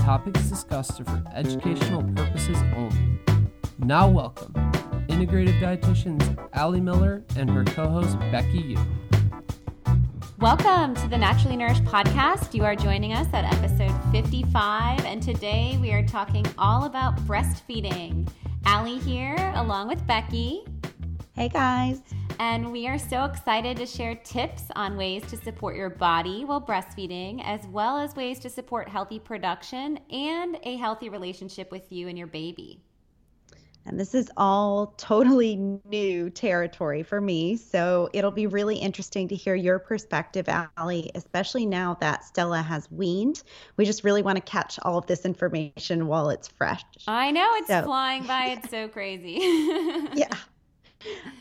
topics discussed are for educational purposes only. Now, welcome integrative dietitians Ali Miller and her co host Becki Yu. Welcome to the Naturally Nourished podcast. You are joining us at episode 55, and today we are talking all about breastfeeding. Allie here, along with Becki. Hey guys. And we are so excited to share tips on ways to support your body while breastfeeding, as well as ways to support healthy production and a healthy relationship with you and your baby. And this is all totally new territory for me. So it'll be really interesting to hear your perspective, Ali, especially now that Stella has weaned. We just really want to catch all of this information while it's fresh. I know it's so. flying by. It's so crazy. yeah.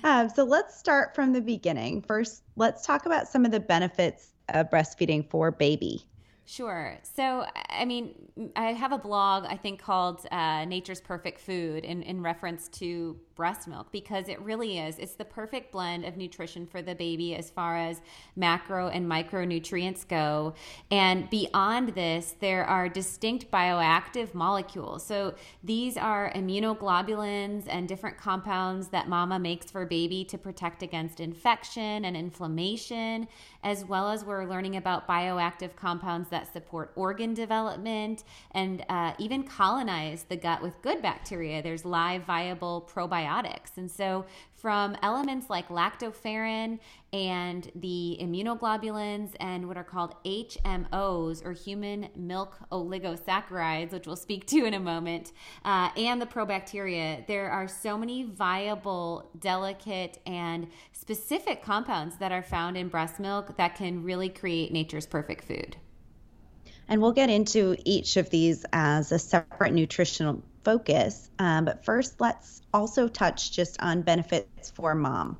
Um, so let's start from the beginning. First, let's talk about some of the benefits of breastfeeding for baby. Sure. So, I mean, I have a blog I think called uh, "Nature's Perfect Food" in, in reference to breast milk because it really is. It's the perfect blend of nutrition for the baby as far as macro and micronutrients go. And beyond this, there are distinct bioactive molecules. So these are immunoglobulins and different compounds that mama makes for baby to protect against infection and inflammation, as well as we're learning about bioactive compounds that support organ development and uh, even colonize the gut with good bacteria. There's live viable probiotics And so, from elements like lactoferrin and the immunoglobulins and what are called HMOs or human milk oligosaccharides, which we'll speak to in a moment, uh, and the probacteria, there are so many viable, delicate, and specific compounds that are found in breast milk that can really create nature's perfect food. And we'll get into each of these as a separate nutritional focus. Um, but first, let's also touch just on benefits for mom.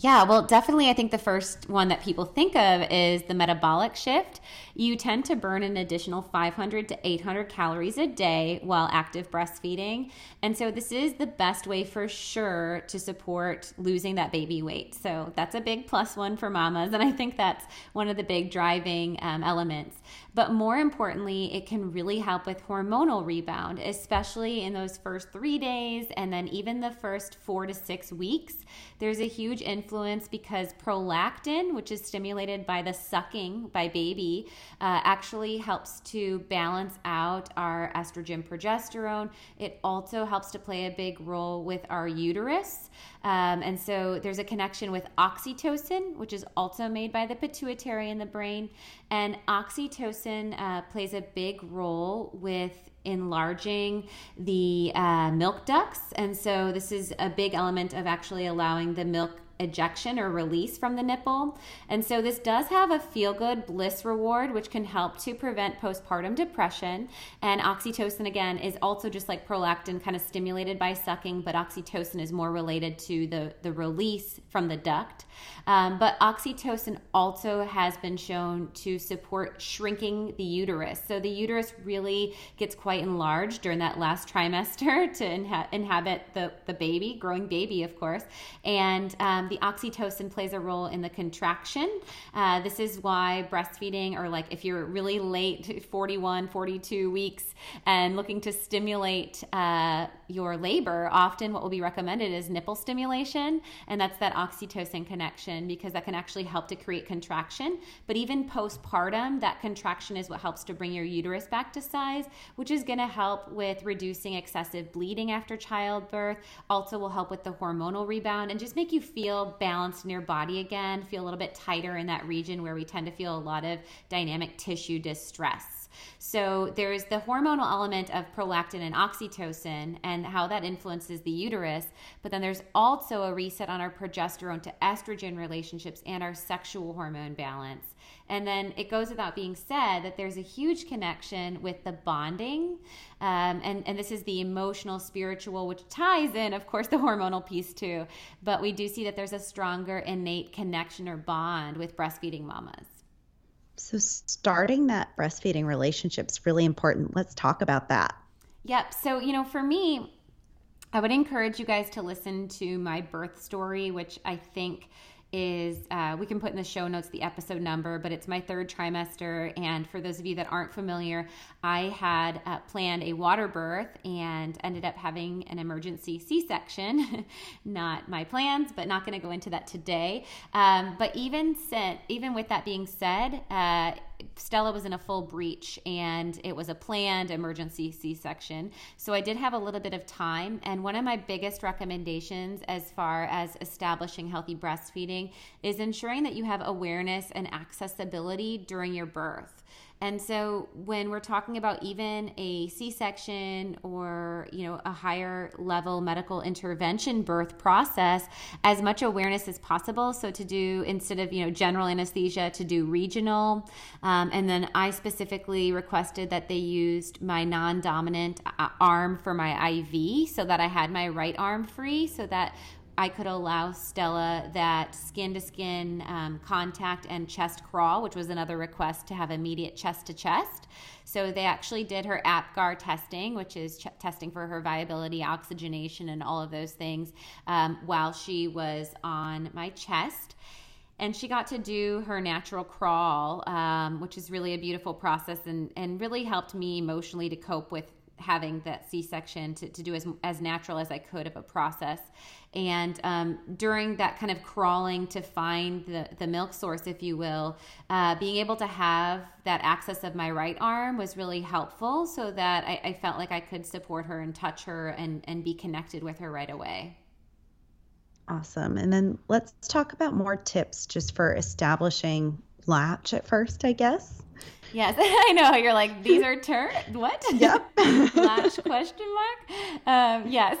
Yeah, well, definitely. I think the first one that people think of is the metabolic shift. You tend to burn an additional 500 to 800 calories a day while active breastfeeding. And so, this is the best way for sure to support losing that baby weight. So, that's a big plus one for mamas. And I think that's one of the big driving um, elements. But more importantly, it can really help with hormonal rebound, especially in those first three days and then even the first four to six weeks. There's a huge influence because prolactin, which is stimulated by the sucking by baby, uh, actually helps to balance out our estrogen progesterone. It also helps to play a big role with our uterus. Um, and so there's a connection with oxytocin, which is also made by the pituitary in the brain. And oxytocin uh, plays a big role with enlarging the uh, milk ducts. And so this is a big element of actually allowing the milk ejection or release from the nipple. And so this does have a feel good bliss reward, which can help to prevent postpartum depression. And oxytocin, again, is also just like prolactin, kind of stimulated by sucking, but oxytocin is more related to the, the release from the duct. Um, but oxytocin also has been shown to support shrinking the uterus. So the uterus really gets quite enlarged during that last trimester to inha- inhabit the, the baby, growing baby, of course. And um, the oxytocin plays a role in the contraction. Uh, this is why breastfeeding, or like if you're really late, 41, 42 weeks, and looking to stimulate uh, your labor, often what will be recommended is nipple stimulation. And that's that oxytocin connection because that can actually help to create contraction. But even postpartum, that contraction is what helps to bring your uterus back to size, which is going to help with reducing excessive bleeding after childbirth. Also, will help with the hormonal rebound and just make you feel balanced in your body again, feel a little bit tighter in that region where we tend to feel a lot of dynamic tissue distress. So there's the hormonal element of prolactin and oxytocin and how that influences the uterus, but then there's also a reset on our progesterone to estrogen relationships and our sexual hormone balance. And then it goes without being said that there's a huge connection with the bonding. Um, and, and this is the emotional, spiritual, which ties in, of course, the hormonal piece too. But we do see that there's a stronger innate connection or bond with breastfeeding mamas. So, starting that breastfeeding relationship is really important. Let's talk about that. Yep. So, you know, for me, I would encourage you guys to listen to my birth story, which I think is uh, we can put in the show notes the episode number, but it's my third trimester. And for those of you that aren't familiar, I had uh, planned a water birth and ended up having an emergency C section. not my plans, but not going to go into that today. Um, but even sent, even with that being said, uh, Stella was in a full breech and it was a planned emergency C section. So I did have a little bit of time. And one of my biggest recommendations as far as establishing healthy breastfeeding is ensuring that you have awareness and accessibility during your birth. And so when we're talking about even a C-section or, you know, a higher level medical intervention birth process, as much awareness as possible. So to do instead of, you know, general anesthesia to do regional. Um, and then I specifically requested that they used my non-dominant uh, arm for my IV so that I had my right arm free so that I could allow Stella that skin to skin contact and chest crawl, which was another request to have immediate chest to chest. So they actually did her APGAR testing, which is ch- testing for her viability, oxygenation, and all of those things um, while she was on my chest and she got to do her natural crawl, um, which is really a beautiful process and, and really helped me emotionally to cope with having that C-section to, to do as, as natural as I could of a process. And um, during that kind of crawling to find the, the milk source, if you will, uh, being able to have that access of my right arm was really helpful so that I, I felt like I could support her and touch her and, and be connected with her right away. Awesome. And then let's talk about more tips just for establishing latch at first, I guess. Yes, I know. You're like, these are turn what? Yep. Latch question mark? Um, yes.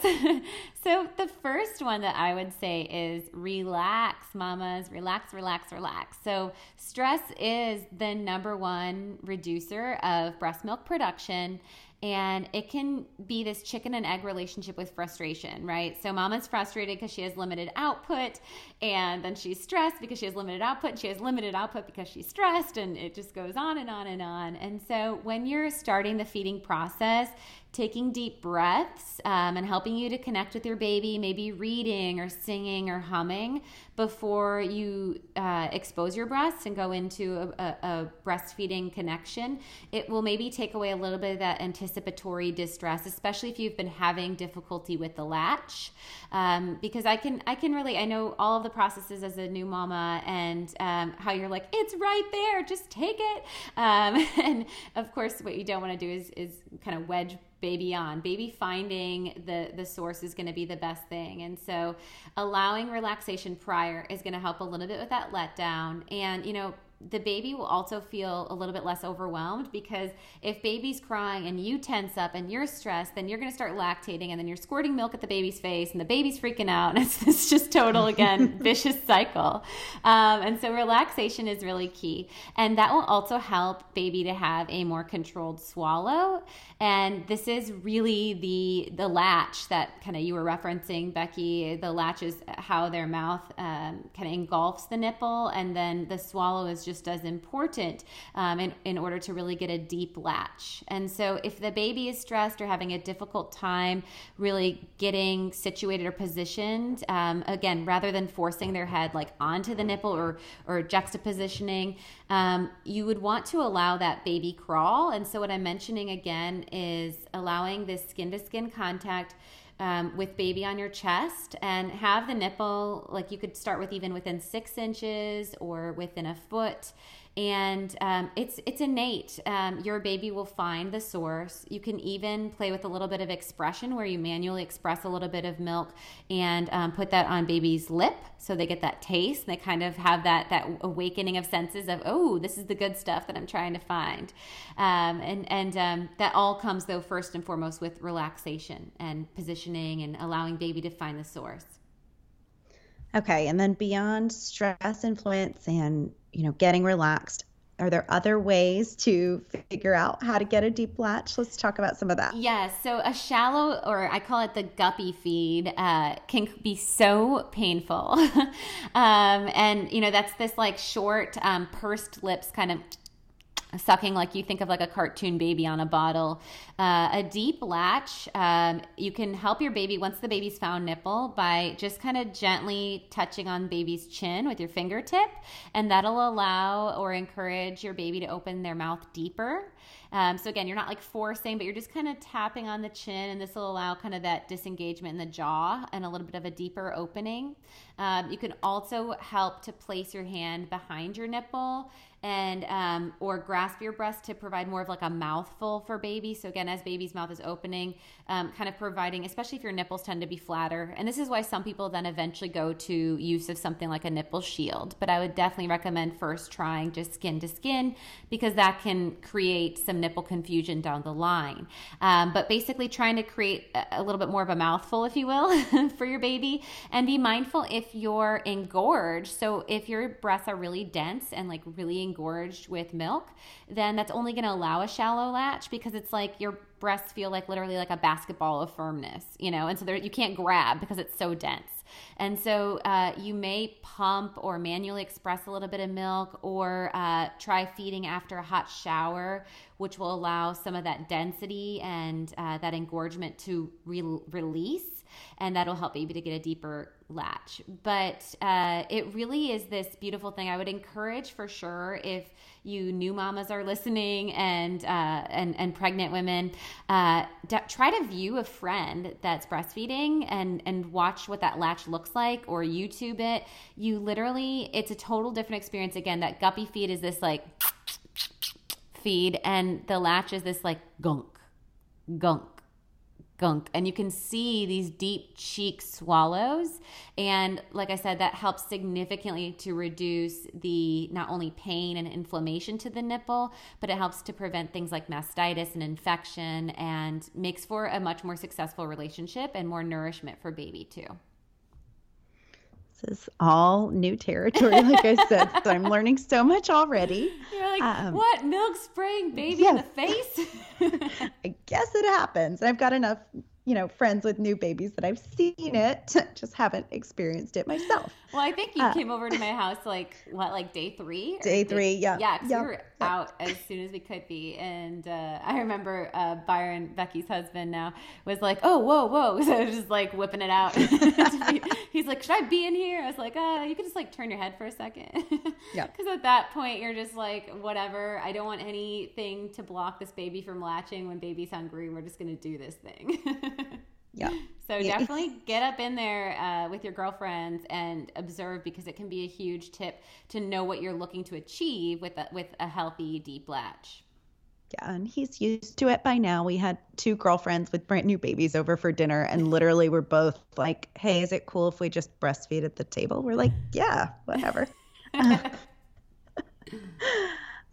so the first one that I would say is relax, mamas. Relax, relax, relax. So stress is the number one reducer of breast milk production and it can be this chicken and egg relationship with frustration, right? So mama's frustrated because she has limited output, and then she's stressed because she has limited output. And she has limited output because she's stressed, and it just goes on and on and on. And so when you're starting the feeding process, taking deep breaths um, and helping you to connect with your baby, maybe reading or singing or humming before you uh, expose your breasts and go into a, a, a, breastfeeding connection. It will maybe take away a little bit of that anticipatory distress, especially if you've been having difficulty with the latch. Um, because I can, I can really, I know all of the processes as a new mama and um, how you're like, it's right there, just take it. Um, and of course, what you don't want to do is, is kind of wedge baby on. Baby finding the the source is going to be the best thing. And so allowing relaxation prior is going to help a little bit with that letdown. And you know the baby will also feel a little bit less overwhelmed because if baby's crying and you tense up and you're stressed, then you're going to start lactating and then you're squirting milk at the baby's face and the baby's freaking out. And it's, it's just total, again, vicious cycle. Um, and so relaxation is really key. And that will also help baby to have a more controlled swallow. And this is really the, the latch that kind of you were referencing, Becki. The latch is how their mouth um, kind of engulfs the nipple and then the swallow is just as important um, in, in order to really get a deep latch. And so, if the baby is stressed or having a difficult time really getting situated or positioned, um, again, rather than forcing their head like onto the nipple or, or juxtapositioning, um, you would want to allow that baby crawl. And so, what I'm mentioning again is allowing this skin to skin contact um, with baby on your chest and have the nipple like you could start with even within six inches or within a foot and um, it's it's innate. Um, your baby will find the source. You can even play with a little bit of expression where you manually express a little bit of milk and um, put that on baby's lip so they get that taste and they kind of have that that awakening of senses of oh this is the good stuff that I'm trying to find, um, and and um, that all comes though first and foremost with relaxation and positioning and allowing baby to find the source. Okay, and then beyond stress influence and you know getting relaxed, are there other ways to figure out how to get a deep latch? Let's talk about some of that. Yes. So a shallow, or I call it the guppy feed, uh, can be so painful. um, and you know that's this like short, um, pursed lips kind of sucking like you think of like a cartoon baby on a bottle. Uh, a deep latch, um, you can help your baby once the baby's found nipple by just kind of gently touching on baby's chin with your fingertip, and that'll allow or encourage your baby to open their mouth deeper. Um, so again, you're not like forcing, but you're just kind of tapping on the chin, and this will allow kind of that disengagement in the jaw and a little bit of a deeper opening. Um, you can also help to place your hand behind your nipple and um, or grasp your breast to provide more of like a mouthful for baby. So again, as baby's mouth is opening, um, kind of providing, especially if your nipples tend to be flatter. And this is why some people then eventually go to use of something like a nipple shield. But I would definitely recommend first trying just skin to skin because that can create some nipple confusion down the line. Um, but basically, trying to create a, little bit more of a mouthful, if you will, for your baby, and be mindful if you're engorged. So if your breasts are really dense and like really engorged with milk, then that's only going to allow a shallow latch because it's like your breasts feel like literally like a basketball of firmness, you know, and so there, you can't grab because it's so dense. And so uh, you may pump or manually express a little bit of milk or uh, try feeding after a hot shower, which will allow some of that density and uh, that engorgement to re- release and that'll help baby to get a deeper latch. But uh, it really is this beautiful thing. I would encourage for sure if you new mamas are listening and uh, and and pregnant women, uh, d- try to view a friend that's breastfeeding and and watch what that latch looks like or YouTube it. You literally, it's a total different experience. Again, that guppy feed is this like feed, and the latch is this like gunk, gunk gunk and you can see these deep cheek swallows and like i said that helps significantly to reduce the not only pain and inflammation to the nipple but it helps to prevent things like mastitis and infection and makes for a much more successful relationship and more nourishment for baby too this is all new territory, like I said. so I'm learning so much already. You're like, um, what? Milk spraying baby yes. in the face? I guess it happens. I've got enough you know, friends with new babies that I've seen it, just haven't experienced it myself. Well, I think you uh, came over to my house like what, like day three? Day three, yeah. Yeah, we were. Out as soon as we could be, and uh, I remember uh, Byron, Becki's husband, now was like, "Oh, whoa, whoa!" So I was just like whipping it out. He's like, "Should I be in here?" I was like, "Uh, you can just like turn your head for a second. yeah. Because at that point, you're just like, whatever. I don't want anything to block this baby from latching when baby's hungry. We're just gonna do this thing. Yeah. So definitely get up in there uh, with your girlfriends and observe because it can be a huge tip to know what you're looking to achieve with a, with a healthy deep latch. Yeah, and he's used to it by now. We had two girlfriends with brand new babies over for dinner, and literally we're both like, "Hey, is it cool if we just breastfeed at the table?" We're like, "Yeah, whatever."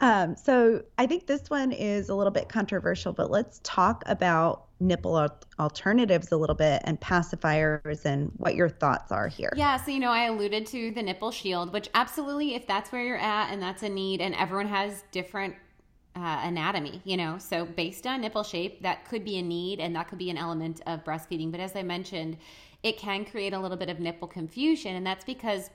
um, so I think this one is a little bit controversial, but let's talk about nipple alternatives a little bit and pacifiers and what your thoughts are here. Yeah, so you know, I alluded to the nipple shield, which absolutely, if that's where you're at and that's a need, and everyone has different uh, anatomy, you know, so based on nipple shape, that could be a need and that could be an element of breastfeeding. But as I mentioned, it can create a little bit of nipple confusion, and that's because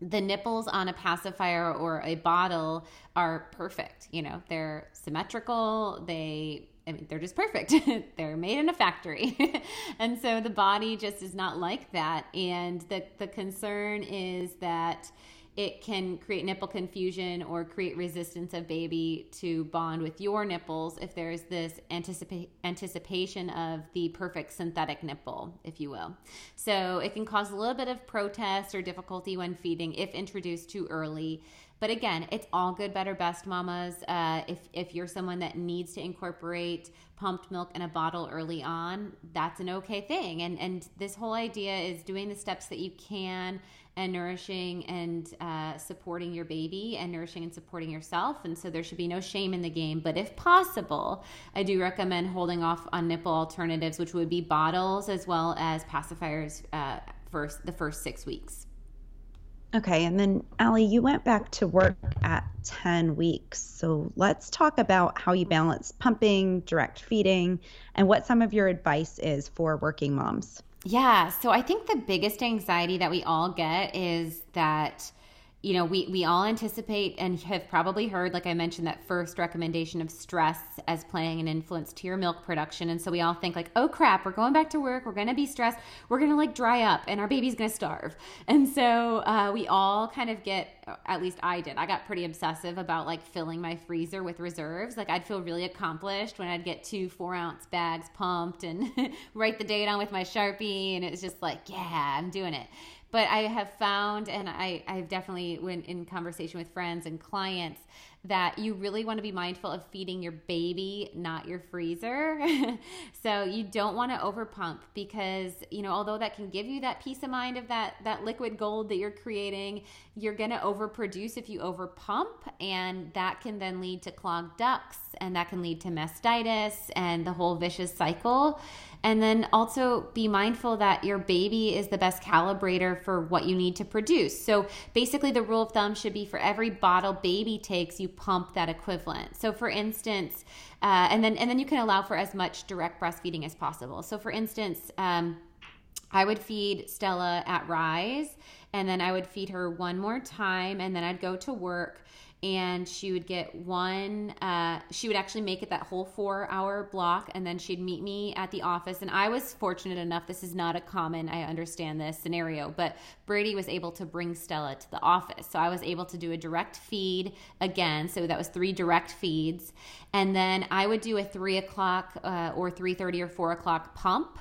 the nipples on a pacifier or a bottle are perfect. You know, they're symmetrical, they I mean, they're just perfect. they're made in a factory. and so the body just is not like that. And the, the concern is that it can create nipple confusion or create resistance of baby to bond with your nipples if there's this anticipa- anticipation of the perfect synthetic nipple, if you will. So it can cause a little bit of protest or difficulty when feeding if introduced too early. But again, it's all good, better, best, mamas. Uh, if if you're someone that needs to incorporate pumped milk in a bottle early on, that's an okay thing. And and this whole idea is doing the steps that you can and nourishing and uh, supporting your baby and nourishing and supporting yourself. And so there should be no shame in the game. But if possible, I do recommend holding off on nipple alternatives, which would be bottles as well as pacifiers uh, for the first six weeks. Okay, and then Ali, you went back to work at 10 weeks. So let's talk about how you balance pumping, direct feeding, and what some of your advice is for working moms. Yeah. So I think the biggest anxiety that we all get is that you know, we, we all anticipate and have probably heard, like I mentioned, that first recommendation of stress as playing an influence to your milk production. And so we all think, like, oh crap, we're going back to work. We're going to be stressed. We're going to like dry up and our baby's going to starve. And so uh, we all kind of get, at least I did, I got pretty obsessive about like filling my freezer with reserves. Like I'd feel really accomplished when I'd get two four ounce bags pumped and write the date on with my Sharpie. And it was just like, yeah, I'm doing it but I have found, and I, I've definitely, when in conversation with friends and clients, that you really want to be mindful of feeding your baby, not your freezer. so you don't want to overpump because, you know, although that can give you that peace of mind of that that liquid gold that you're creating, you're going to overproduce if you overpump and that can then lead to clogged ducts and that can lead to mastitis and the whole vicious cycle. And then also be mindful that your baby is the best calibrator for what you need to produce. So basically, the rule of thumb should be for every bottle baby takes, you pump that equivalent. So for instance, uh, and then and then you can allow for as much direct breastfeeding as possible. So for instance. Um, I would feed Stella at Rise, and then I would feed her one more time, and then I'd go to work and she would get one uh, she would actually make it that whole four hour block and then she'd meet me at the office. And i was fortunate enough this is not a common i understand this scenario but brady was able to bring stella to the office. So i was able to do a direct feed again. So that was three direct feeds. And then i would do a three o'clock uh, or 3.30 or 4 o'clock pump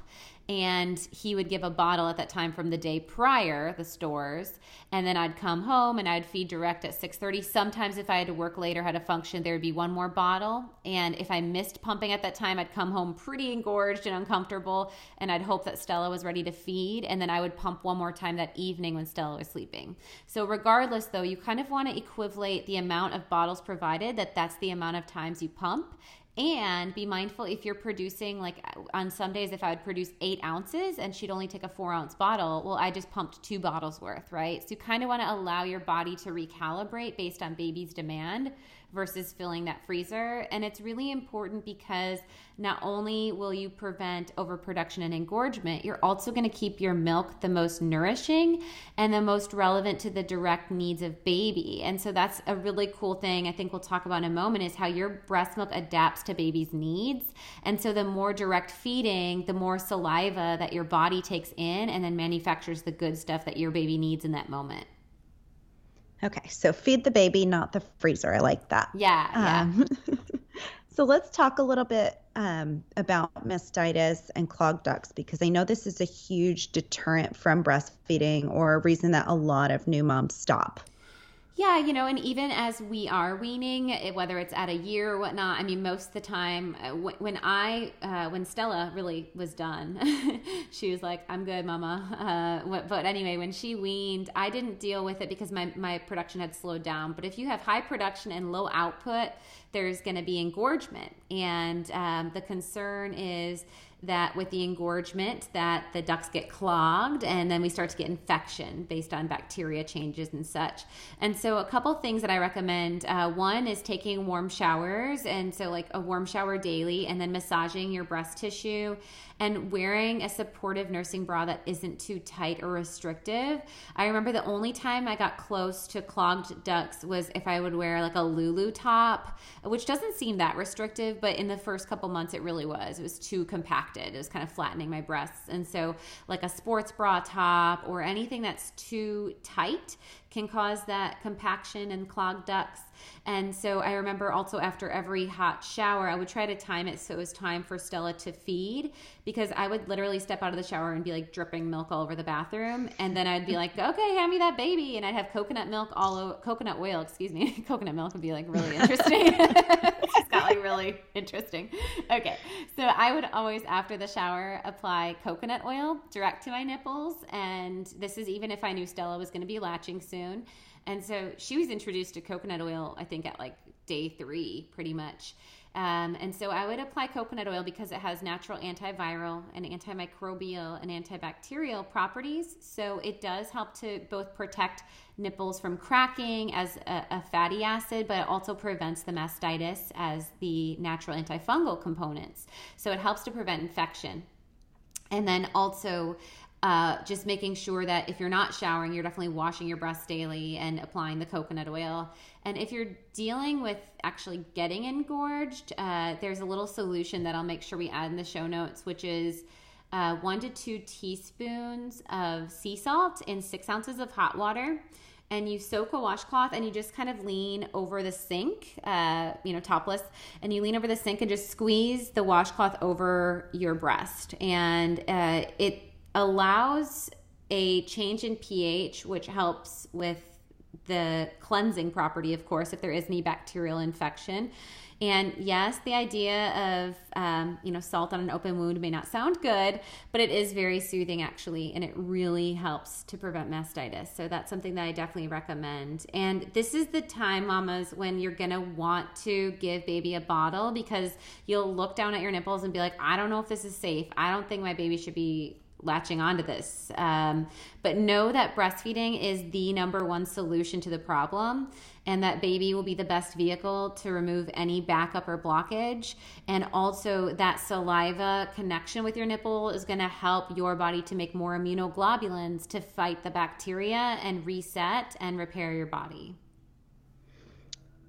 and he would give a bottle at that time from the day prior the stores and then i'd come home and i'd feed direct at 6.30 sometimes if i had to work later had a function there would be one more bottle. And if i missed pumping at that time i'd come home pretty engorged and uncomfortable and i'd hope that stella was ready to feed and then i would pump one more time that evening when stella was sleeping. So regardless though you kind of want to equivalate the amount of bottles provided that that's the amount of times you pump and be mindful if you're producing like on some days if i would produce eight ounces and she'd only take a four ounce bottle well i just pumped two bottles worth right? So you kind of want to allow your body to recalibrate based on baby's demand versus filling that freezer. And it's really important because not only will you prevent overproduction and engorgement, you're also going to keep your milk the most nourishing and the most relevant to the direct needs of baby. And so that's a really cool thing I think we'll talk about in a moment is how your breast milk adapts to baby's needs. And so the more direct feeding, the more saliva that your body takes in and then manufactures the good stuff that your baby needs in that moment. Okay, so feed the baby, not the freezer. I like that. Yeah, yeah. Um, so let's talk a little bit um, about mastitis and clogged ducts because I know this is a huge deterrent from breastfeeding or a reason that a lot of new moms stop. Yeah, you know, and even as we are weaning, whether it's at a year or whatnot, I mean, most of the time, uh, when I, uh, when Stella really was done, she was like, "I'm good, Mama." Uh, but anyway, when she weaned, I didn't deal with it because my my production had slowed down. But if you have high production and low output, there's going to be engorgement, and um, the concern is that with the engorgement that the ducts get clogged and then we start to get infection based on bacteria changes and such. And so a couple things that i recommend uh, one is taking warm showers. And so like a warm shower daily and then massaging your breast tissue and wearing a supportive nursing bra that isn't too tight or restrictive. I remember the only time I got close to clogged ducts was if I would wear like a Lulu top, which doesn't seem that restrictive, but in the first couple months it really was. It was too compacted. It was kind of flattening my breasts. And so, like a sports bra top or anything that's too tight can cause that compaction and clogged ducts. And so I remember also after every hot shower, I would try to time it so it was time for Stella to feed because I would literally step out of the shower and be like dripping milk all over the bathroom. And then I'd be like, okay, hand me that baby. And I'd have coconut milk all over, coconut oil, excuse me. coconut milk would be like really interesting. it's got like really interesting. Okay. So I would always, after the shower, apply coconut oil direct to my nipples. And this is even if I knew Stella was going to be latching soon. And so she was introduced to coconut oil, I think, at like day three, pretty much. Um, and so I would apply coconut oil because it has natural antiviral and antimicrobial and antibacterial properties. So it does help to both protect nipples from cracking as a, a fatty acid, but it also prevents the mastitis as the natural antifungal components. So it helps to prevent infection. And then also, uh, just making sure that if you're not showering, you're definitely washing your breasts daily and applying the coconut oil. And if you're dealing with actually getting engorged, uh, there's a little solution that I'll make sure we add in the show notes, which is uh, one to two teaspoons of sea salt in six ounces of hot water. And you soak a washcloth and you just kind of lean over the sink, uh, you know, topless, and you lean over the sink and just squeeze the washcloth over your breast. And uh, it allows a change in pH, which helps with the cleansing property, of course, if there is any bacterial infection. And yes, the idea of um, you know salt on an open wound may not sound good, but it is very soothing actually, and it really helps to prevent mastitis. So that's something that I definitely recommend. And this is the time, mamas, when you're gonna want to give baby a bottle because you'll look down at your nipples and be like, I don't know if this is safe. I don't think my baby should be latching onto this. Um, but know that breastfeeding is the number one solution to the problem, and that baby will be the best vehicle to remove any backup or blockage. And also, that saliva connection with your nipple is going to help your body to make more immunoglobulins to fight the bacteria and reset and repair your body.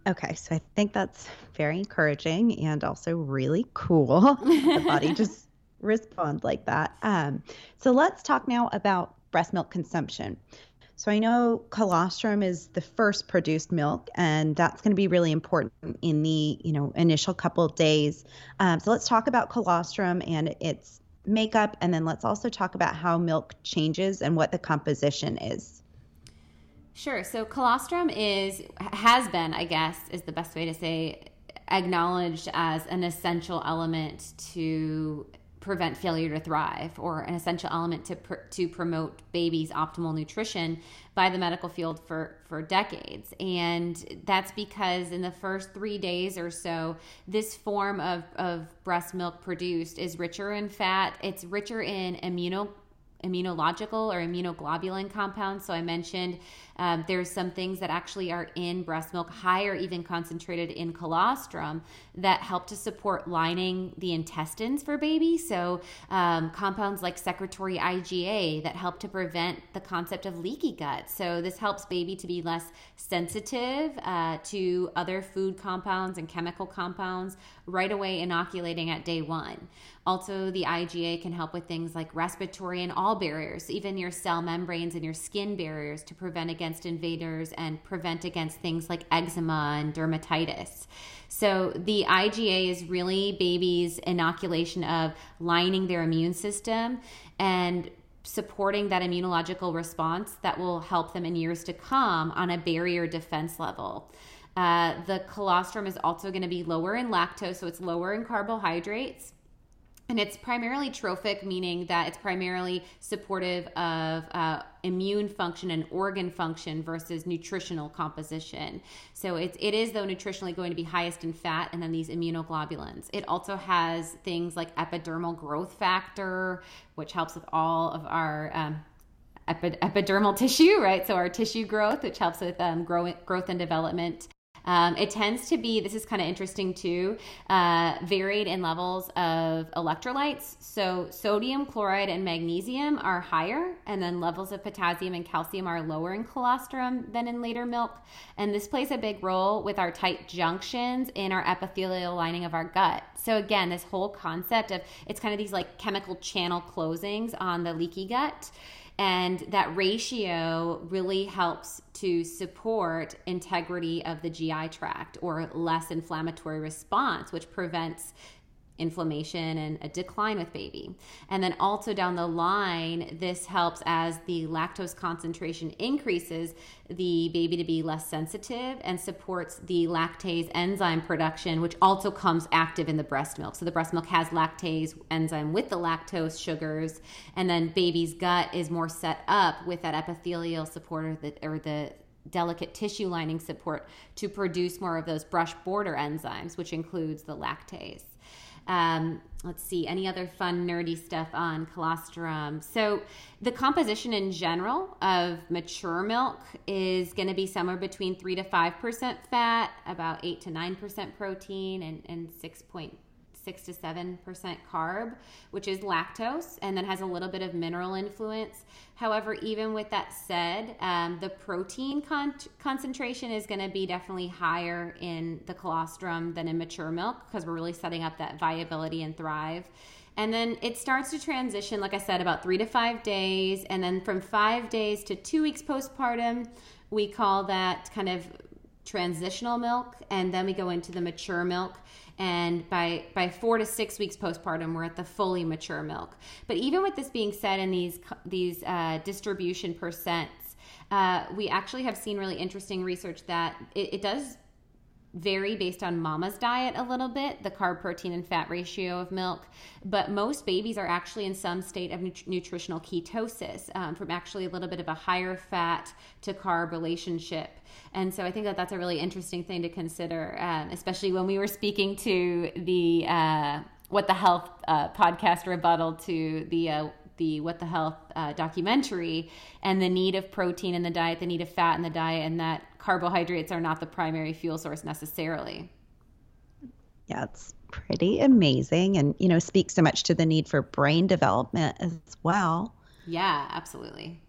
Okay, so I think that's very encouraging and also really cool. the body just respond like that. Um, so let's talk now about breast milk consumption. So I know colostrum is the first produced milk, and that's going to be really important in the you know initial couple days. Um, so let's talk about colostrum and its makeup, and then let's also talk about how milk changes and what the composition is. Sure. So colostrum is has been, I guess, is the best way to say, acknowledged as an essential element to prevent failure to thrive or an essential element to, pr- to promote babies' optimal nutrition by the medical field for, for decades. And that's because in the first three days or so, this form of, of breast milk produced is richer in fat, it's richer in immuno immunological or immunoglobulin compounds. So I mentioned um, there's some things that actually are in breast milk, higher even concentrated in colostrum, that help to support lining the intestines for babies. So um, compounds like secretory IgA that help to prevent the concept of leaky gut. So this helps baby to be less sensitive uh, to other food compounds and chemical compounds right away inoculating at day one. Also, the IgA can help with things like respiratory and all barriers, even your cell membranes and your skin barriers to prevent against invaders and prevent against things like eczema and dermatitis. So, the IgA is really babies' inoculation of lining their immune system and supporting that immunological response that will help them in years to come on a barrier defense level. Uh, the colostrum is also going to be lower in lactose, so it's lower in carbohydrates. And it's primarily trophic, meaning that it's primarily supportive of uh, immune function and organ function versus nutritional composition. So it, it is, though, nutritionally going to be highest in fat and then these immunoglobulins. It also has things like epidermal growth factor, which helps with all of our. Um, epidermal tissue, right? So our tissue growth, which helps with um, grow, growth and development Um, it tends to be, this is kind of interesting too, uh, varied in levels of electrolytes. So sodium, chloride, and magnesium are higher, and then levels of potassium and calcium are lower in colostrum than in later milk. And this plays a big role with our tight junctions in our epithelial lining of our gut. So again, this whole concept of it's kind of these like chemical channel closings on the leaky gut. And that ratio really helps to support integrity of the GI tract or less inflammatory response, which prevents inflammation and a decline with baby. And then also down the line, this helps as the lactose concentration increases, the baby to be less sensitive and supports the lactase enzyme production, which also comes active in the breast milk. So the breast milk has lactase enzyme with the lactose sugars, and then baby's gut is more set up with that epithelial support or the, or the delicate tissue lining support to produce more of those brush border enzymes, which includes the lactase. Um, let's see, any other fun, nerdy stuff on colostrum? So, the composition in general of mature milk is going to be somewhere between 3 to 5% fat, about 8 to 9% protein, and, and 6 six to seven percent carb, which is lactose, and then has a little bit of mineral influence. However, even with that said, um, the protein con- concentration is going to be definitely higher in the colostrum than in mature milk because we're really setting up that viability and thrive. And then it starts to transition, like I said, about three to five days. And then from five days to two weeks postpartum, we call that kind of transitional milk. And then we go into the mature milk and by by four to six weeks postpartum we're at the fully mature milk. But even with this being said in these these uh, distribution percents uh, we actually have seen really interesting research that it, it does vary based on mama's diet a little bit, the carb, protein, and fat ratio of milk. But most babies are actually in some state of nut- nutritional ketosis um, from actually a little bit of a higher fat to carb relationship. And so I think that that's a really interesting thing to consider, um, especially when we were speaking to the uh, What the Health uh, podcast rebuttal to the uh, the What the Health uh, documentary and the need of protein in the diet, the need of fat in the diet, and that carbohydrates are not the primary fuel source necessarily. Yeah, it's pretty amazing and, you know, speaks so much to the need for brain development as well. Yeah, absolutely.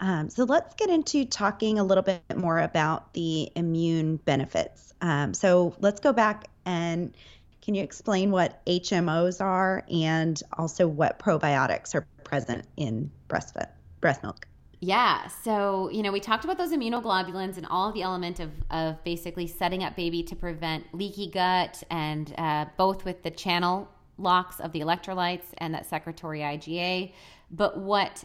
Um, so let's get into talking a little bit more about the immune benefits. Um, so let's go back and can you explain what HMOs are and also what probiotics are present in breast, breast milk? Yeah. So, you know, we talked about those immunoglobulins and all the element of, of basically setting up baby to prevent leaky gut and uh, both with the channel locks of the electrolytes and that secretory IgA. But what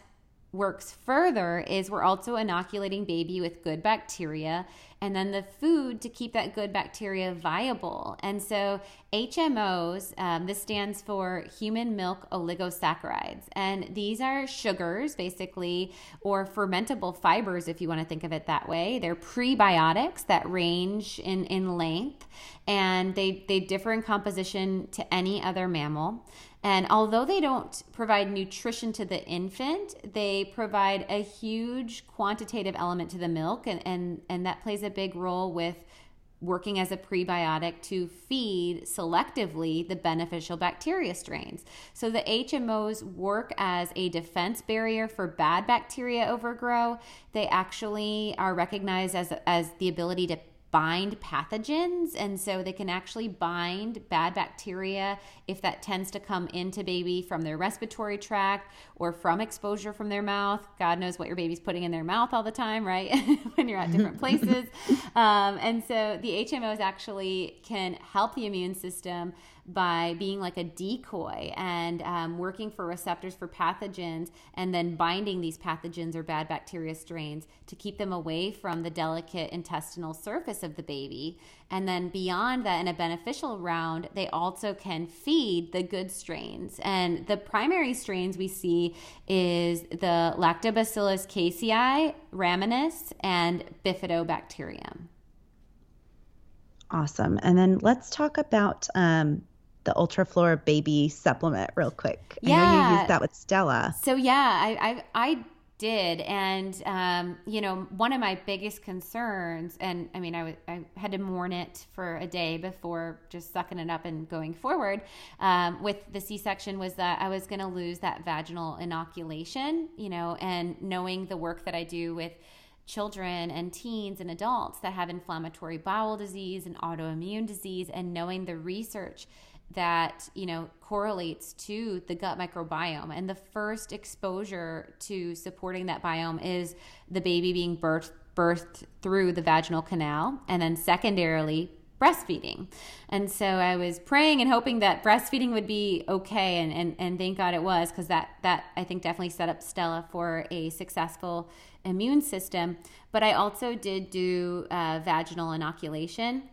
works further is we're also inoculating baby with good bacteria and then the food to keep that good bacteria viable. And so HMOs, um, this stands for human milk oligosaccharides. And these are sugars, basically, or fermentable fibers, if you want to think of it that way. They're prebiotics that range in, in length and they, they differ in composition to any other mammal. And although they don't provide nutrition to the infant, they provide a huge quantitative element to the milk, and, and, and that plays a big role with working as a prebiotic to feed selectively the beneficial bacteria strains. So the HMOs work as a defense barrier for bad bacteria overgrow. They actually are recognized as, as the ability to bind pathogens and so they can actually bind bad bacteria if that tends to come into baby from their respiratory tract or from exposure from their mouth god knows what your baby's putting in their mouth all the time right when you're at different places um, and so the hmos actually can help the immune system by being like a decoy and um, working for receptors for pathogens and then binding these pathogens or bad bacteria strains to keep them away from the delicate intestinal surface of the baby. And then beyond that, in a beneficial round, they also can feed the good strains. And the primary strains we see is the Lactobacillus casei, rhamnosus, and Bifidobacterium. Awesome. And then let's talk about um, the UltraFlora baby supplement real quick. Yeah. I know you used that with Stella. So yeah, I I, I did. And, um, you know, one of my biggest concerns, and I mean, I, w- I had to mourn it for a day before just sucking it up and going forward um, with the C section was that I was going to lose that vaginal inoculation, you know, and knowing the work that I do with children and teens and adults that have inflammatory bowel disease and autoimmune disease and knowing the research that you know correlates to the gut microbiome. And the first exposure to supporting that biome is the baby being birthed birthed through the vaginal canal and then secondarily breastfeeding. And so i was praying and hoping that breastfeeding would be okay and and, and thank god it was because that that i think definitely set up stella for a successful immune system. But i also did do uh, vaginal inoculation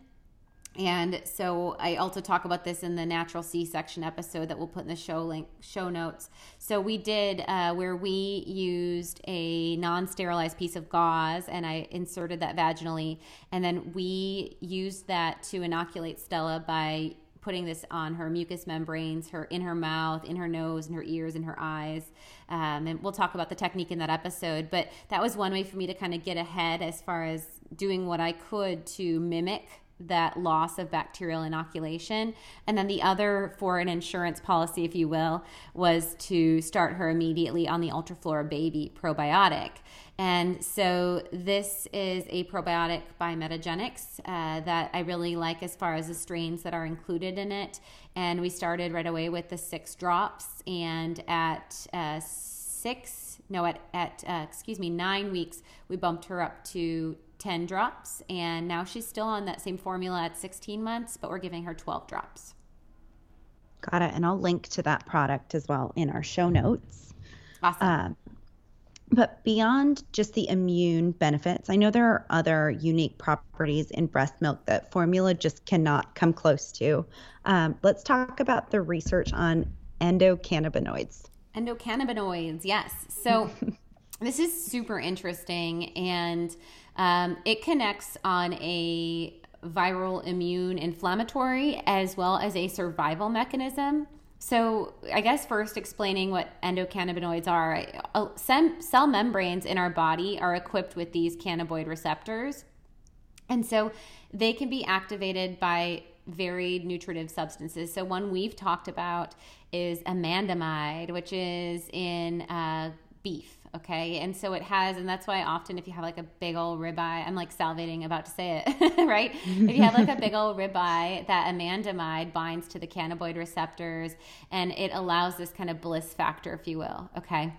and so I also talk about this in the natural C-section episode that we'll put in the show link show notes. So we did uh, where we used a non-sterilized piece of gauze and I inserted that vaginally, and then we used that to inoculate Stella by putting this on her mucous membranes, her in her mouth, in her nose, in her ears, in her eyes. Um, and we'll talk about the technique in that episode. But that was one way for me to kind of get ahead as far as doing what I could to mimic that loss of bacterial inoculation. And then the other, for an insurance policy, if you will, was to start her immediately on the UltraFlora Baby probiotic. And so this is a probiotic by Metagenics uh, that I really like as far as the strains that are included in it. And we started right away with the six drops, and at uh, six, no, at, at uh, excuse me, nine weeks, we bumped her up to 10 drops, and now she's still on that same formula at 16 months, but we're giving her 12 drops. Got it. And I'll link to that product as well in our show notes. Awesome. Um, but beyond just the immune benefits, I know there are other unique properties in breast milk that formula just cannot come close to. Um, let's talk about the research on endocannabinoids. Endocannabinoids, yes. So this is super interesting and um, it connects on a viral immune inflammatory as well as a survival mechanism. So, I guess first explaining what endocannabinoids are. Uh, cell membranes in our body are equipped with these cannabinoid receptors. And so they can be activated by varied nutritive substances. So, one we've talked about is anandamide, which is in uh, beef Okay. And so it has, and that's why often if you have like a big old ribeye, I'm like salivating about to say it, right? if you have like a big old ribeye, that anandamide binds to the cannabinoid receptors and it allows this kind of bliss factor, if you will. Okay.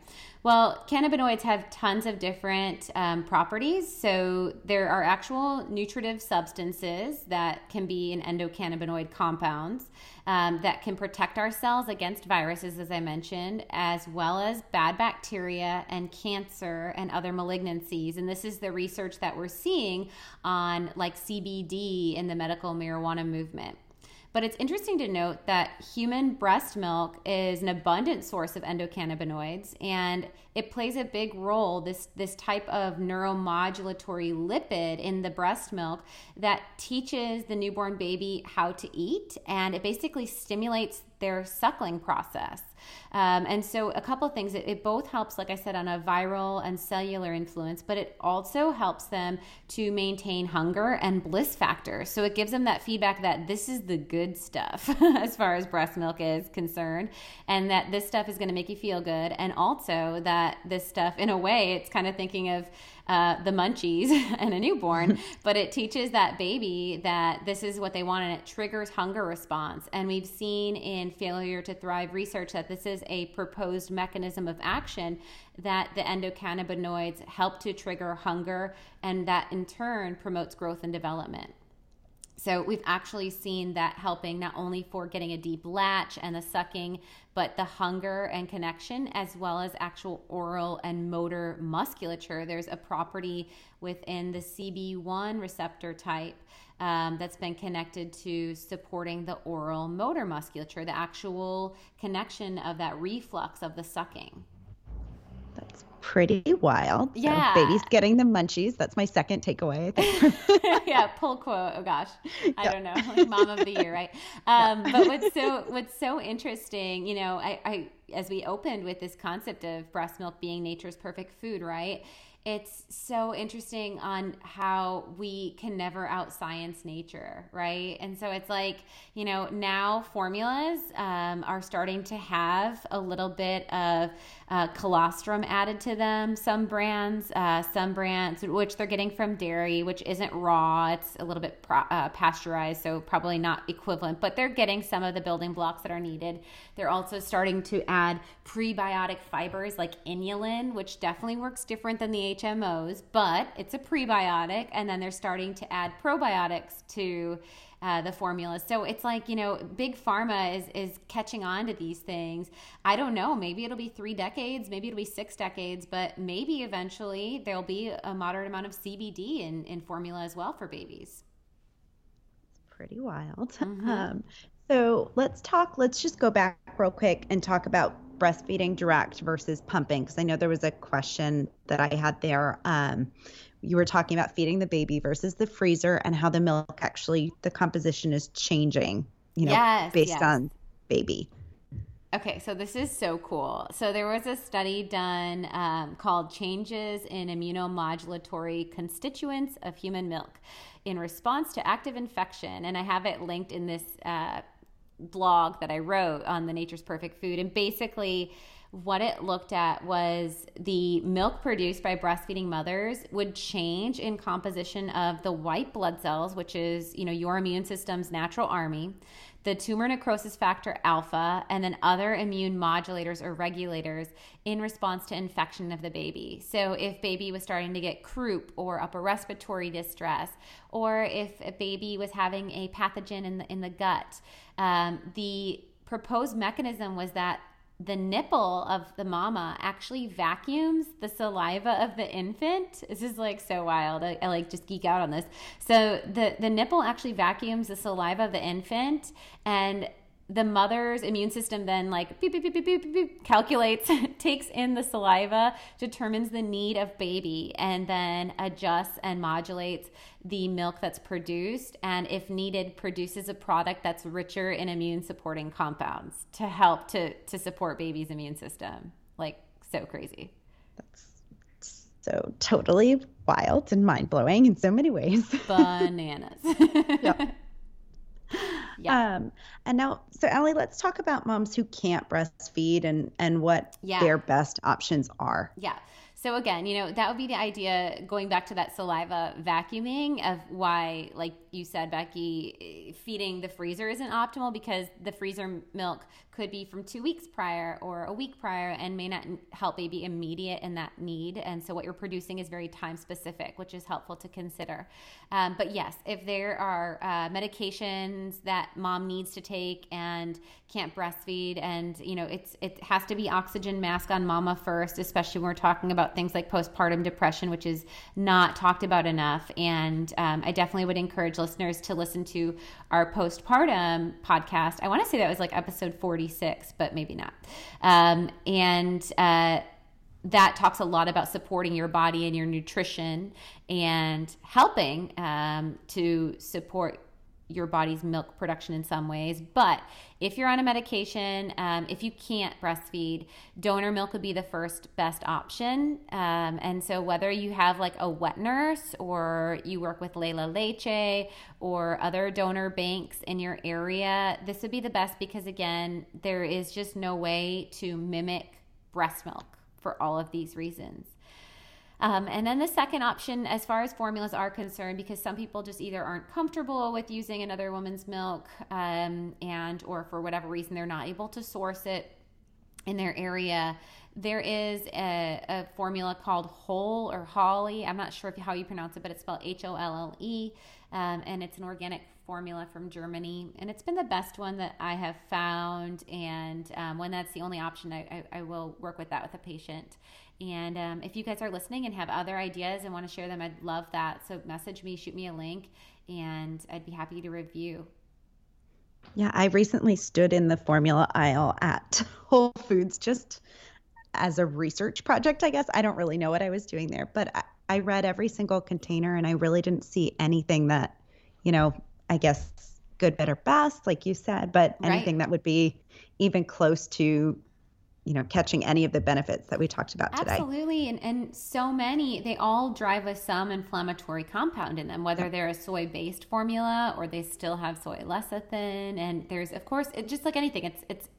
Well, cannabinoids have tons of different um, properties. So there are actual nutritive substances that can be in endocannabinoid compounds um, that can protect our cells against viruses, as I mentioned, as well as bad bacteria and cancer and other malignancies. And this is the research that we're seeing on like CBD in the medical marijuana movement. But it's interesting to note that human breast milk is an abundant source of endocannabinoids and it plays a big role this this type of neuromodulatory lipid in the breast milk that teaches the newborn baby how to eat and it basically stimulates their suckling process. Um, and so, a couple of things it, it, both helps, like I said, on a viral and cellular influence, but it also helps them to maintain hunger and bliss factor. So, it gives them that feedback that this is the good stuff as far as breast milk is concerned, and that this stuff is going to make you feel good. And also that this stuff, in a way, it's kind of thinking of uh, the munchies and a newborn, but it teaches that baby that this is what they want and it triggers hunger response. And we've seen in failure to thrive research that this is a proposed mechanism of action that the endocannabinoids help to trigger hunger and that in turn promotes growth and development. So we've actually seen that helping not only for getting a deep latch and the sucking, but the hunger and connection, as well as actual oral and motor musculature. There's a property within the CB1 receptor type um, that's been connected to supporting the oral motor musculature, the actual connection of that reflux of the sucking. That's pretty wild. So Yeah. baby's getting the munchies. That's my second takeaway. Yeah, pull quote. Oh gosh, I Yeah. don't know, like mom of the year, right? Um, but what's so what's so interesting, you know, I, I as we opened with this concept of breast milk being nature's perfect food, right? It's so interesting on how we can never out science nature, right? And so it's like, you know, now formulas um, are starting to have a little bit of uh, colostrum added to them. Some brands, uh, some brands, which they're getting from dairy, which isn't raw, it's a little bit pro- uh, pasteurized, so probably not equivalent, but they're getting some of the building blocks that are needed. They're also starting to add prebiotic fibers like inulin, which definitely works different than the HMOs, but it's a prebiotic. And then they're starting to add probiotics to uh, the formulas. So it's like, you know, big pharma is, is catching on to these things. I don't know. Maybe it'll be three decades, maybe it'll be six decades, but maybe eventually there'll be a moderate amount of CBD in, in formula as well for babies. It's pretty wild. Mhm. Um, so let's talk, let's just go back real quick and talk about breastfeeding direct versus pumping, because I know there was a question that I had there. Um, you were talking about feeding the baby versus the freezer and how the milk actually, the composition is changing, you know, Yes, based yes. on baby. Okay, so this is so cool. So there was a study done um, called Changes in Immunomodulatory Constituents of Human Milk in Response to Active Infection. And I have it linked in this uh, blog that I wrote on the Nature's Perfect Food. And basically, what it looked at was the milk produced by breastfeeding mothers would change in composition of the white blood cells, which is, you know, your immune system's natural army, the tumor necrosis factor alpha, and then other immune modulators or regulators in response to infection of the baby. So if baby was starting to get croup or upper respiratory distress, or if a baby was having a pathogen in the in the gut, um, the proposed mechanism was that the nipple of the mama actually vacuums the saliva of the infant. This is like so wild. I, I like just geek out on this. So the the nipple actually vacuums the saliva of the infant and the mother's immune system then like beep, beep, beep, beep, beep, beep, beep, calculates, takes in the saliva, determines the need of baby, and then adjusts and modulates the milk that's produced. And if needed, produces a product that's richer in immune supporting compounds to help to, to support baby's immune system. Like so crazy. That's so totally wild and mind blowing in so many ways. Bananas. Yeah. Um, and now, so Ali, let's talk about moms who can't breastfeed and and what Yeah. their best options are. Yeah. So again, you know, that would be the idea going back to that saliva vacuuming of why, like you said, Becki, feeding the freezer isn't optimal because the freezer milk could be from two weeks prior or a week prior and may not help baby immediate in that need. And so what you're producing is very time specific, which is helpful to consider. Um, but yes, if there are uh, medications that mom needs to take and can't breastfeed, and you know, it's it has to be oxygen mask on mama first, especially when we're talking about things like postpartum depression, which is not talked about enough. And um, I definitely would encourage listeners to listen to our postpartum podcast. I want to say that was like episode 46, but maybe not. Um, and uh, that talks a lot about supporting your body and your nutrition and helping um, to support your body's milk production in some ways. But if you're on a medication, um, if you can't breastfeed, donor milk would be the first best option. Um, and so, whether you have like a wet nurse or you work with La Leche or other donor banks in your area, this would be the best because, again, there is just no way to mimic breast milk for all of these reasons. Um, and then the second option, as far as formulas are concerned, because some people just either aren't comfortable with using another woman's milk, um, and or for whatever reason they're not able to source it in their area. There is a, a formula called Whole or Holly. I'm not sure if how you pronounce it, but it's spelled H O L L E, um, and it's an organic formula from Germany, and it's been the best one that I have found. And um, when that's the only option, I, I, I will work with that with a patient. And um, if you guys are listening and have other ideas and want to share them, I'd love that. So message me, shoot me a link, and I'd be happy to review. Yeah, I recently stood in the formula aisle at Whole Foods just as a research project, I guess. I don't really know what I was doing there, but I, I read every single container and I really didn't see anything that, you know, I guess good, better, best, like you said, but anything right. that would be even close to you know catching any of the benefits that we talked about today. Absolutely. And, and so many they all drive with some inflammatory compound in them whether they're a soy based formula or they still have soy lecithin. And there's of course it, just like anything it's it's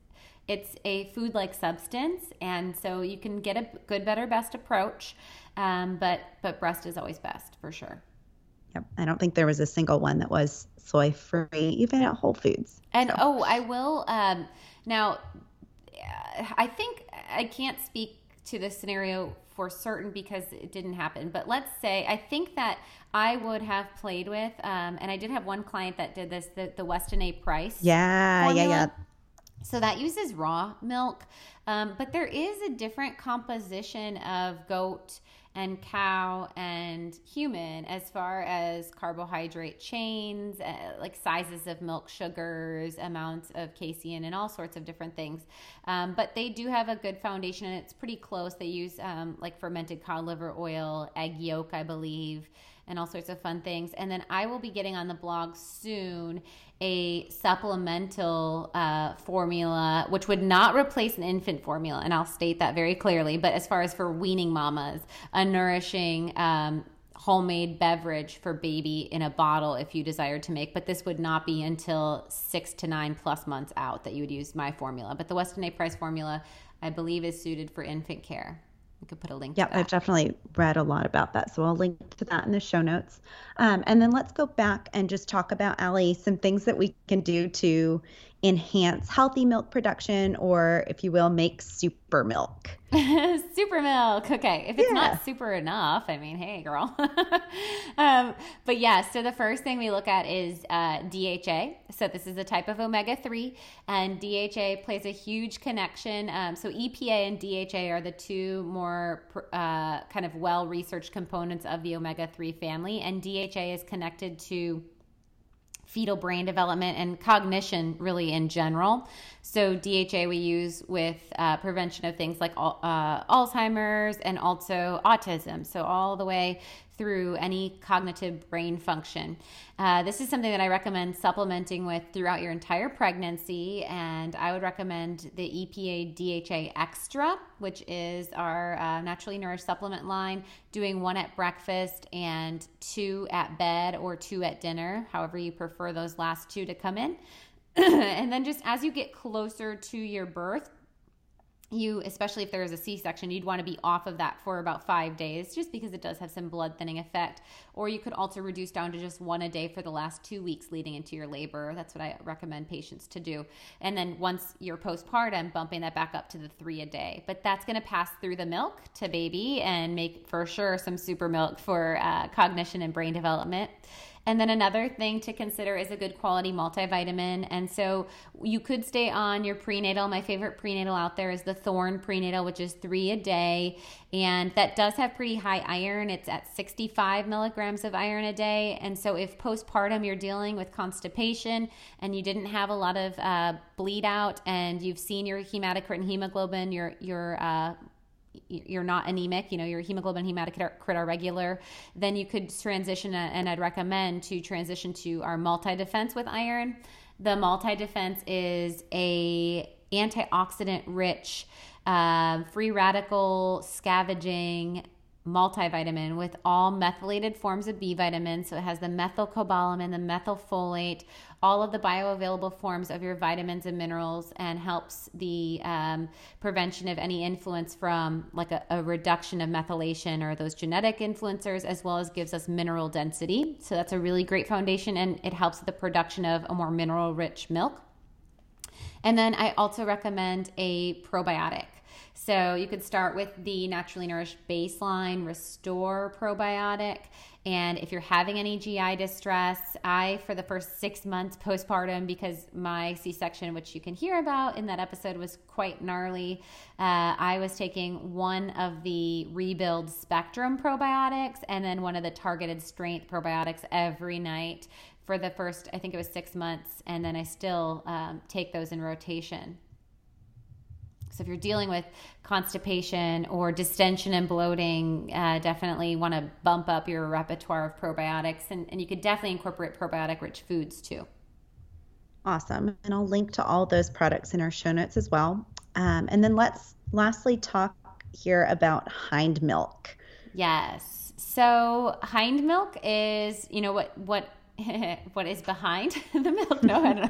it's a food like substance. And so you can get a good better best approach um, but but breast is always best for sure Yep. I don't think there was a single one that was soy free, even at Whole Foods. And so. oh, I will. Um, now, I think I can't speak to this scenario for certain because it didn't happen. But let's say I think that I would have played with, um, and I did have one client that did this, the, the Weston A. Price. Yeah, formula. yeah, yeah. So that uses raw milk, um, but there is a different composition of goat and cow and human as far as carbohydrate chains, uh, like sizes of milk sugars, amounts of casein, and all sorts of different things. Um, but they do have a good foundation and it's pretty close. They use um, like fermented cod liver oil, egg yolk, I believe and all sorts of fun things. And then I will be getting on the blog soon a supplemental uh, formula, which would not replace an infant formula. And I'll state that very clearly. But as far as for weaning mamas, a nourishing, um, homemade beverage for baby in a bottle if you desired to make, but this would not be until six to nine plus months out that you would use my formula. But the Weston A. Price formula, I believe, is suited for infant care. We could put a link. Yeah, I've definitely read a lot about that, so I'll link to that in the show notes. Um, and then let's go back and just talk about Ali some things that we can do to enhance healthy milk production, or if you will, make super milk. super milk. Okay. If it's yeah. not super enough, I mean, hey, girl. um, but yeah, so the first thing we look at is uh, DHA. So this is a type of omega 3, and DHA plays a huge connection. Um, so EPA and DHA are the two more uh, kind of well researched components of the omega 3 family, and DHA is connected to fetal brain development and cognition really in general. So DHA we use with uh, prevention of things like uh, Alzheimer's and also autism. So all the way through any cognitive brain function. Uh, this is something that I recommend supplementing with throughout your entire pregnancy, and I would recommend the EPA DHA Extra, which is our uh, naturally nourished supplement line, doing one at breakfast and two at bed or two at dinner, however you prefer those last two to come in. and then just as you get closer to your birth, you especially if there is a c-section you'd want to be off of that for about five days just because it does have some blood thinning effect. Or you could also reduce down to just one a day for the last two weeks leading into your labor. That's what i recommend patients to do. And then once you're postpartum bumping that back up to the three a day. But that's going to pass through the milk to baby and make for sure some super milk for uh, cognition and brain development and then another thing to consider is a good quality multivitamin. And so you could stay on your prenatal. My favorite prenatal out there is the Thorne prenatal, which is three a day. And that does have pretty high iron. It's at 65 milligrams of iron a day. And so if postpartum you're dealing with constipation and you didn't have a lot of uh, bleed out and you've seen your hematocrit and hemoglobin, your, your, uh, you're not anemic, you know, your hemoglobin hematocrit are regular, then you could transition, and I'd recommend to transition to our multi defense with iron. The multi defense is a antioxidant rich, uh, free radical scavenging multivitamin with all methylated forms of B vitamins. So it has the methylcobalamin, the methylfolate, all of the bioavailable forms of your vitamins and minerals, and helps the um, prevention of any influence from like a, a reduction of methylation or those genetic influencers, as well as gives us mineral density. So that's a really great foundation, and it helps the production of a more mineral rich milk. And then I also recommend a probiotic. So you could start with the Naturally Nourished Baseline Restore Probiotic. And if you're having any GI distress, I, for the first six months postpartum, because my C section, which you can hear about in that episode, was quite gnarly, uh, I was taking one of the Rebuild Spectrum probiotics and then one of the Targeted Strength probiotics every night for the first, I think it was six months. And then I still um, take those in rotation. So if you're dealing with constipation or distension and bloating, uh, definitely want to bump up your repertoire of probiotics. And, and you could definitely incorporate probiotic rich foods too. Awesome. And I'll link to all those products in our show notes as well. Um, and then let's lastly talk here about hind milk. Yes. So hind milk is, you know, what what what is behind the milk? No,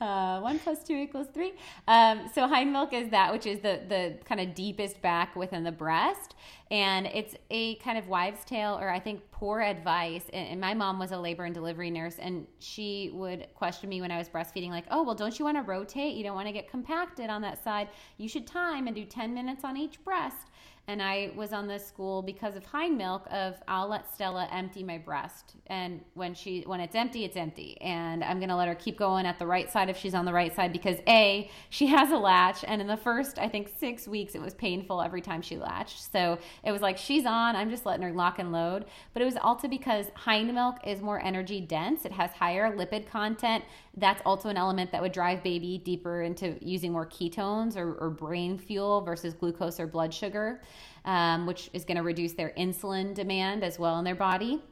uh, one plus two equals three. Um, so hind milk is that which is the the kind of deepest back within the breast, and it's a kind of wives' tale, or I think poor advice. And, and my mom was a labor and delivery nurse, and she would question me when I was breastfeeding, like, "Oh, well, don't you want to rotate? You don't want to get compacted on that side. You should time and do ten minutes on each breast." And I was on this school because of hind milk of I'll let Stella empty my breast and when she when it's empty it's empty and I'm going to let her keep going at the right side if she's on the right side because a she has a latch and in the first I think 6 weeks it was painful every time she latched. So it was like she's on I'm just letting her lock and load. But it was also because hind milk is more energy dense it has higher lipid content. That's also an element that would drive baby deeper into using more ketones or, or brain fuel versus glucose or blood sugar, um, which is going to reduce their insulin demand as well in their body.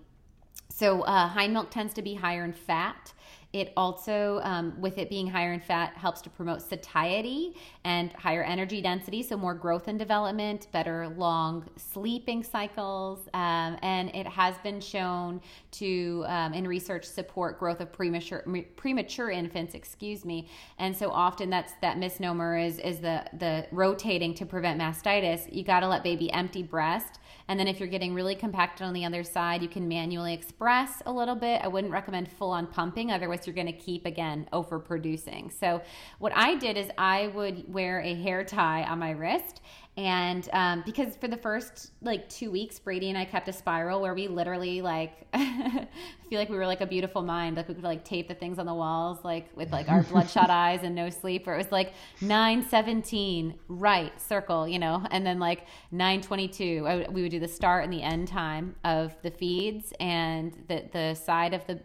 So, uh, hind milk tends to be higher in fat. It also, um, with it being higher in fat, helps to promote satiety and higher energy density, so more growth and development, better long sleeping cycles, um, and it has been shown to, um, in research, support growth of premature premature infants. Excuse me. And so often that's that misnomer is is the the rotating to prevent mastitis. You got to let baby empty breast and then if you're getting really compacted on the other side, you can manually express a little bit. I wouldn't recommend full on pumping, otherwise, you're going to keep again overproducing. So, what I did is I would wear a hair tie on my wrist and um, because for the first like two weeks brady and i kept a spiral where we literally like i feel like we were like a beautiful mind. Like we could like tape the things on the walls like with like our bloodshot eyes and no sleep where it was like 917 right circle you know? And then like 922 we would do the start and the end time of the feeds and the the side of the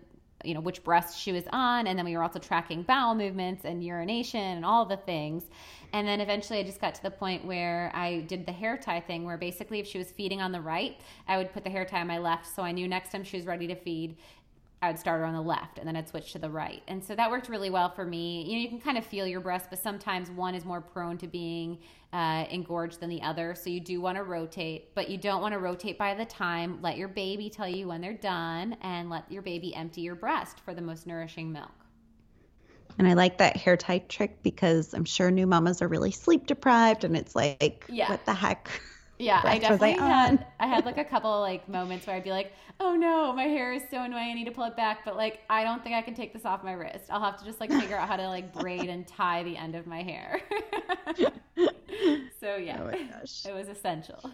you know which breast she was on and then we were also tracking bowel movements and urination and all the things and then eventually I just got to the point where I did the hair tie thing, where basically if she was feeding on the right, I would put the hair tie on my left. So I knew next time she was ready to feed, I would start her on the left and then I'd switch to the right. And so that worked really well for me. You know, you can kind of feel your breast, but sometimes one is more prone to being uh, engorged than the other. So you do want to rotate, but you don't want to rotate by the time. Let your baby tell you when they're done and let your baby empty your breast for the most nourishing milk. And I like that hair tie trick because I'm sure new mamas are really sleep deprived and it's like, yeah. what the heck? Yeah, I definitely I had I had like a couple like moments where I'd be like, "Oh no, my hair is so annoying. I need to pull it back." But like, I don't think I can take this off my wrist. I'll have to just like figure out how to like braid and tie the end of my hair. so yeah, oh it was essential.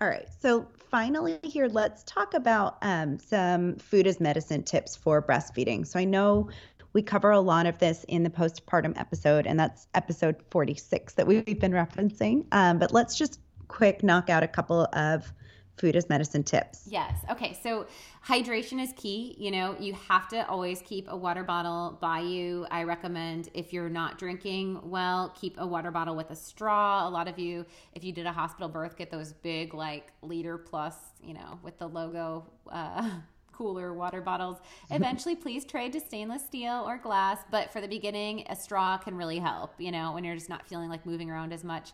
All right. So finally, here, let's talk about um, some food as medicine tips for breastfeeding. So I know we cover a lot of this in the postpartum episode, and that's episode 46 that we've been referencing. Um, but let's just quick knock out a couple of food as medicine tips. Yes. Okay. So hydration is key. You know, you have to always keep a water bottle by you. I recommend if you're not drinking well, keep a water bottle with a straw. A lot of you, if you did a hospital birth, get those big, like liter plus, you know, with the logo. Uh, cooler water bottles. Eventually, please trade to stainless steel or glass, but for the beginning, a straw can really help, you know, when you're just not feeling like moving around as much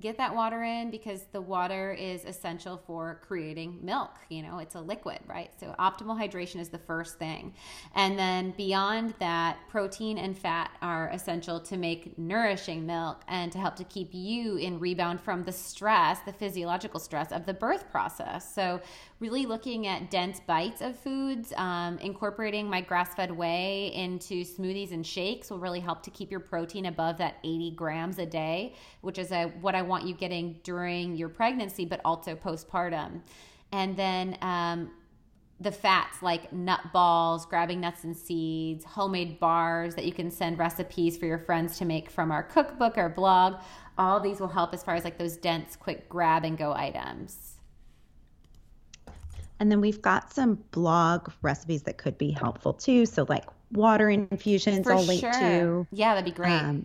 get that water in because the water is essential for creating milk. You know, it's a liquid, right? So, optimal hydration is the first thing. And then beyond that, protein and fat are essential to make nourishing milk and to help to keep you in rebound from the stress, the physiological stress of the birth process. So, really looking at dense bites of foods, um, incorporating my grass fed whey into smoothies and shakes will really help to keep your protein above that 80 grams a day, which is a, what I want you getting during your pregnancy, but also postpartum. And then, um, the fats like nut balls, grabbing nuts and seeds, homemade bars that you can send recipes for your friends to make from our cookbook or blog. All these will help as far as like those dense, quick grab and go items. And then we've got some blog recipes that could be helpful too. So, like water infusions For I'll link sure. to. Yeah, that'd be great. Um,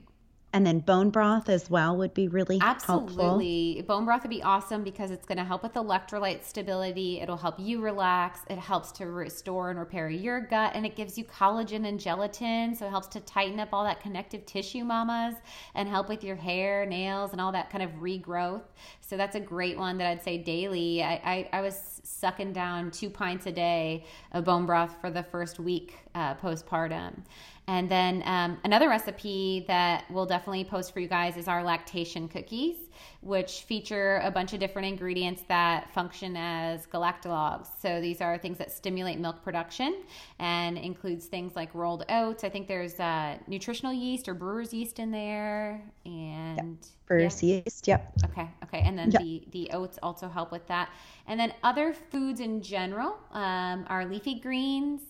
and then bone broth as well would be really helpful. Absolutely. Bone broth would be awesome because it's going to help with electrolyte stability. It'll help you relax. It helps to restore and repair your gut, and it gives you collagen and gelatin. So it helps to tighten up all that connective tissue, mamas, and help with your hair, nails, and all that kind of regrowth. So that's a great one that I'd say daily. I, I, I was sucking down two pints a day of bone broth for the first week uh, postpartum. And then um, another recipe that we'll definitely post for you guys is our lactation cookies, which feature a bunch of different ingredients that function as galactagogues. So these are things that stimulate milk production and includes things like rolled oats. I think there's uh, nutritional yeast or brewer's yeast in there, and Brewer's yeah. yeast. Yep. Okay. Okay. And then yep. the the oats also help with that. And then other foods in general um, are leafy greens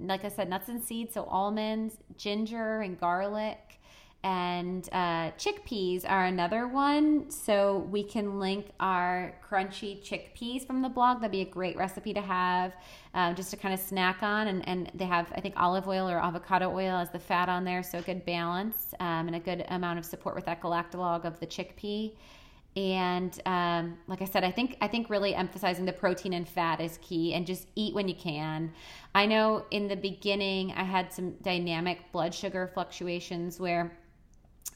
like I said, nuts and seeds, so almonds, ginger, and garlic. And uh, chickpeas are another one. So we can link our crunchy chickpeas from the blog. That'd be a great recipe to have um, just to kind of snack on. And, and they have, I think, olive oil or avocado oil as the fat on there. So good balance um, and a good amount of support with that galactagogue of the chickpea and um, like i said i think i think really emphasizing the protein and fat is key and just eat when you can. I know in the beginning i had some dynamic blood sugar fluctuations where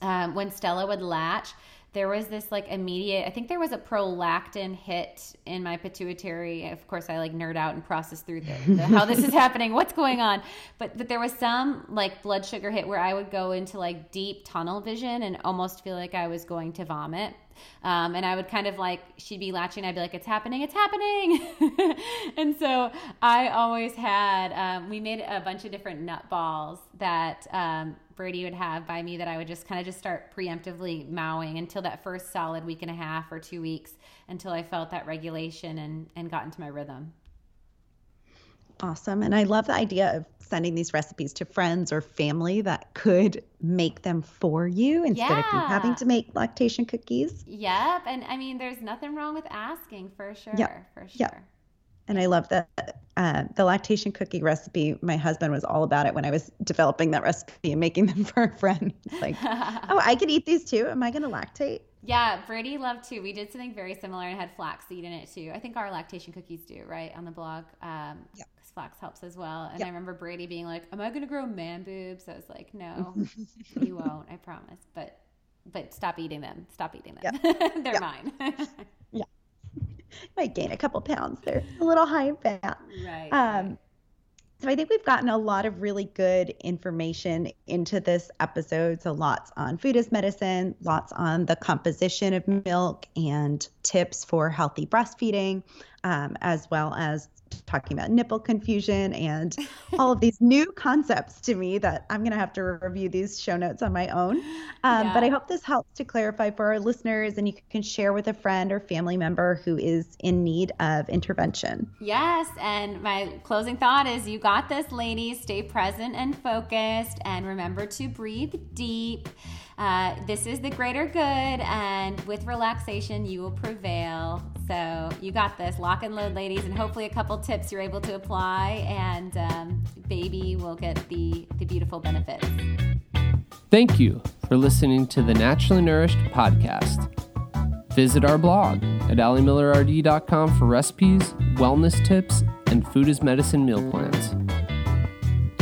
um, when stella would latch there was this like immediate i think there was a prolactin hit in my pituitary. Of course i like nerd out and process through the, the how this is happening what's going on. But but there was some like blood sugar hit where i would go into like deep tunnel vision and almost feel like i was going to vomit. Um, and I would kind of like, she'd be latching, I'd be like, it's happening, it's happening. and so I always had, um, we made a bunch of different nut balls that um, Brady would have by me that I would just kind of just start preemptively mowing until that first solid week and a half or two weeks until I felt that regulation and, and got into my rhythm. Awesome. And I love the idea of sending these recipes to friends or family that could make them for you instead yeah. of you having to make lactation cookies. Yep. And I mean, there's nothing wrong with asking for sure. Yep. For sure. Yep. And I love the uh, the lactation cookie recipe. My husband was all about it when I was developing that recipe and making them for a friend. It's like, oh, I could eat these too. Am I going to lactate? Yeah, Brady loved too. We did something very similar and had flaxseed in it too. I think our lactation cookies do, right, on the blog. Um, yeah flax helps as well. And yep. I remember Brady being like, "Am I going to grow man boobs?" I was like, "No, you won't. I promise." But but stop eating them. Stop eating them. Yep. They're yep. mine. yeah. Might gain a couple pounds. They're a little high in fat. Right. Um, so I think we've gotten a lot of really good information into this episode. So lots on food as medicine, lots on the composition of milk and tips for healthy breastfeeding, um, as well as talking about nipple confusion and all of these new concepts to me that I'm going to have to review these show notes on my own. Um, yeah. But I hope this helps to clarify for our listeners and you can share with a friend or family member who is in need of intervention. Yes. And my closing thought is you got this, ladies. Stay present and focused and remember to breathe deep. Uh, this is the greater good, and with relaxation, you will prevail. So you got this. Lock and load, ladies, and hopefully a couple tips you're able to apply, and um, baby will get the, the beautiful benefits. Thank you for listening to the Naturally Nourished podcast. Visit our blog at alimillerrd.com for recipes, wellness tips, and food as medicine meal plans.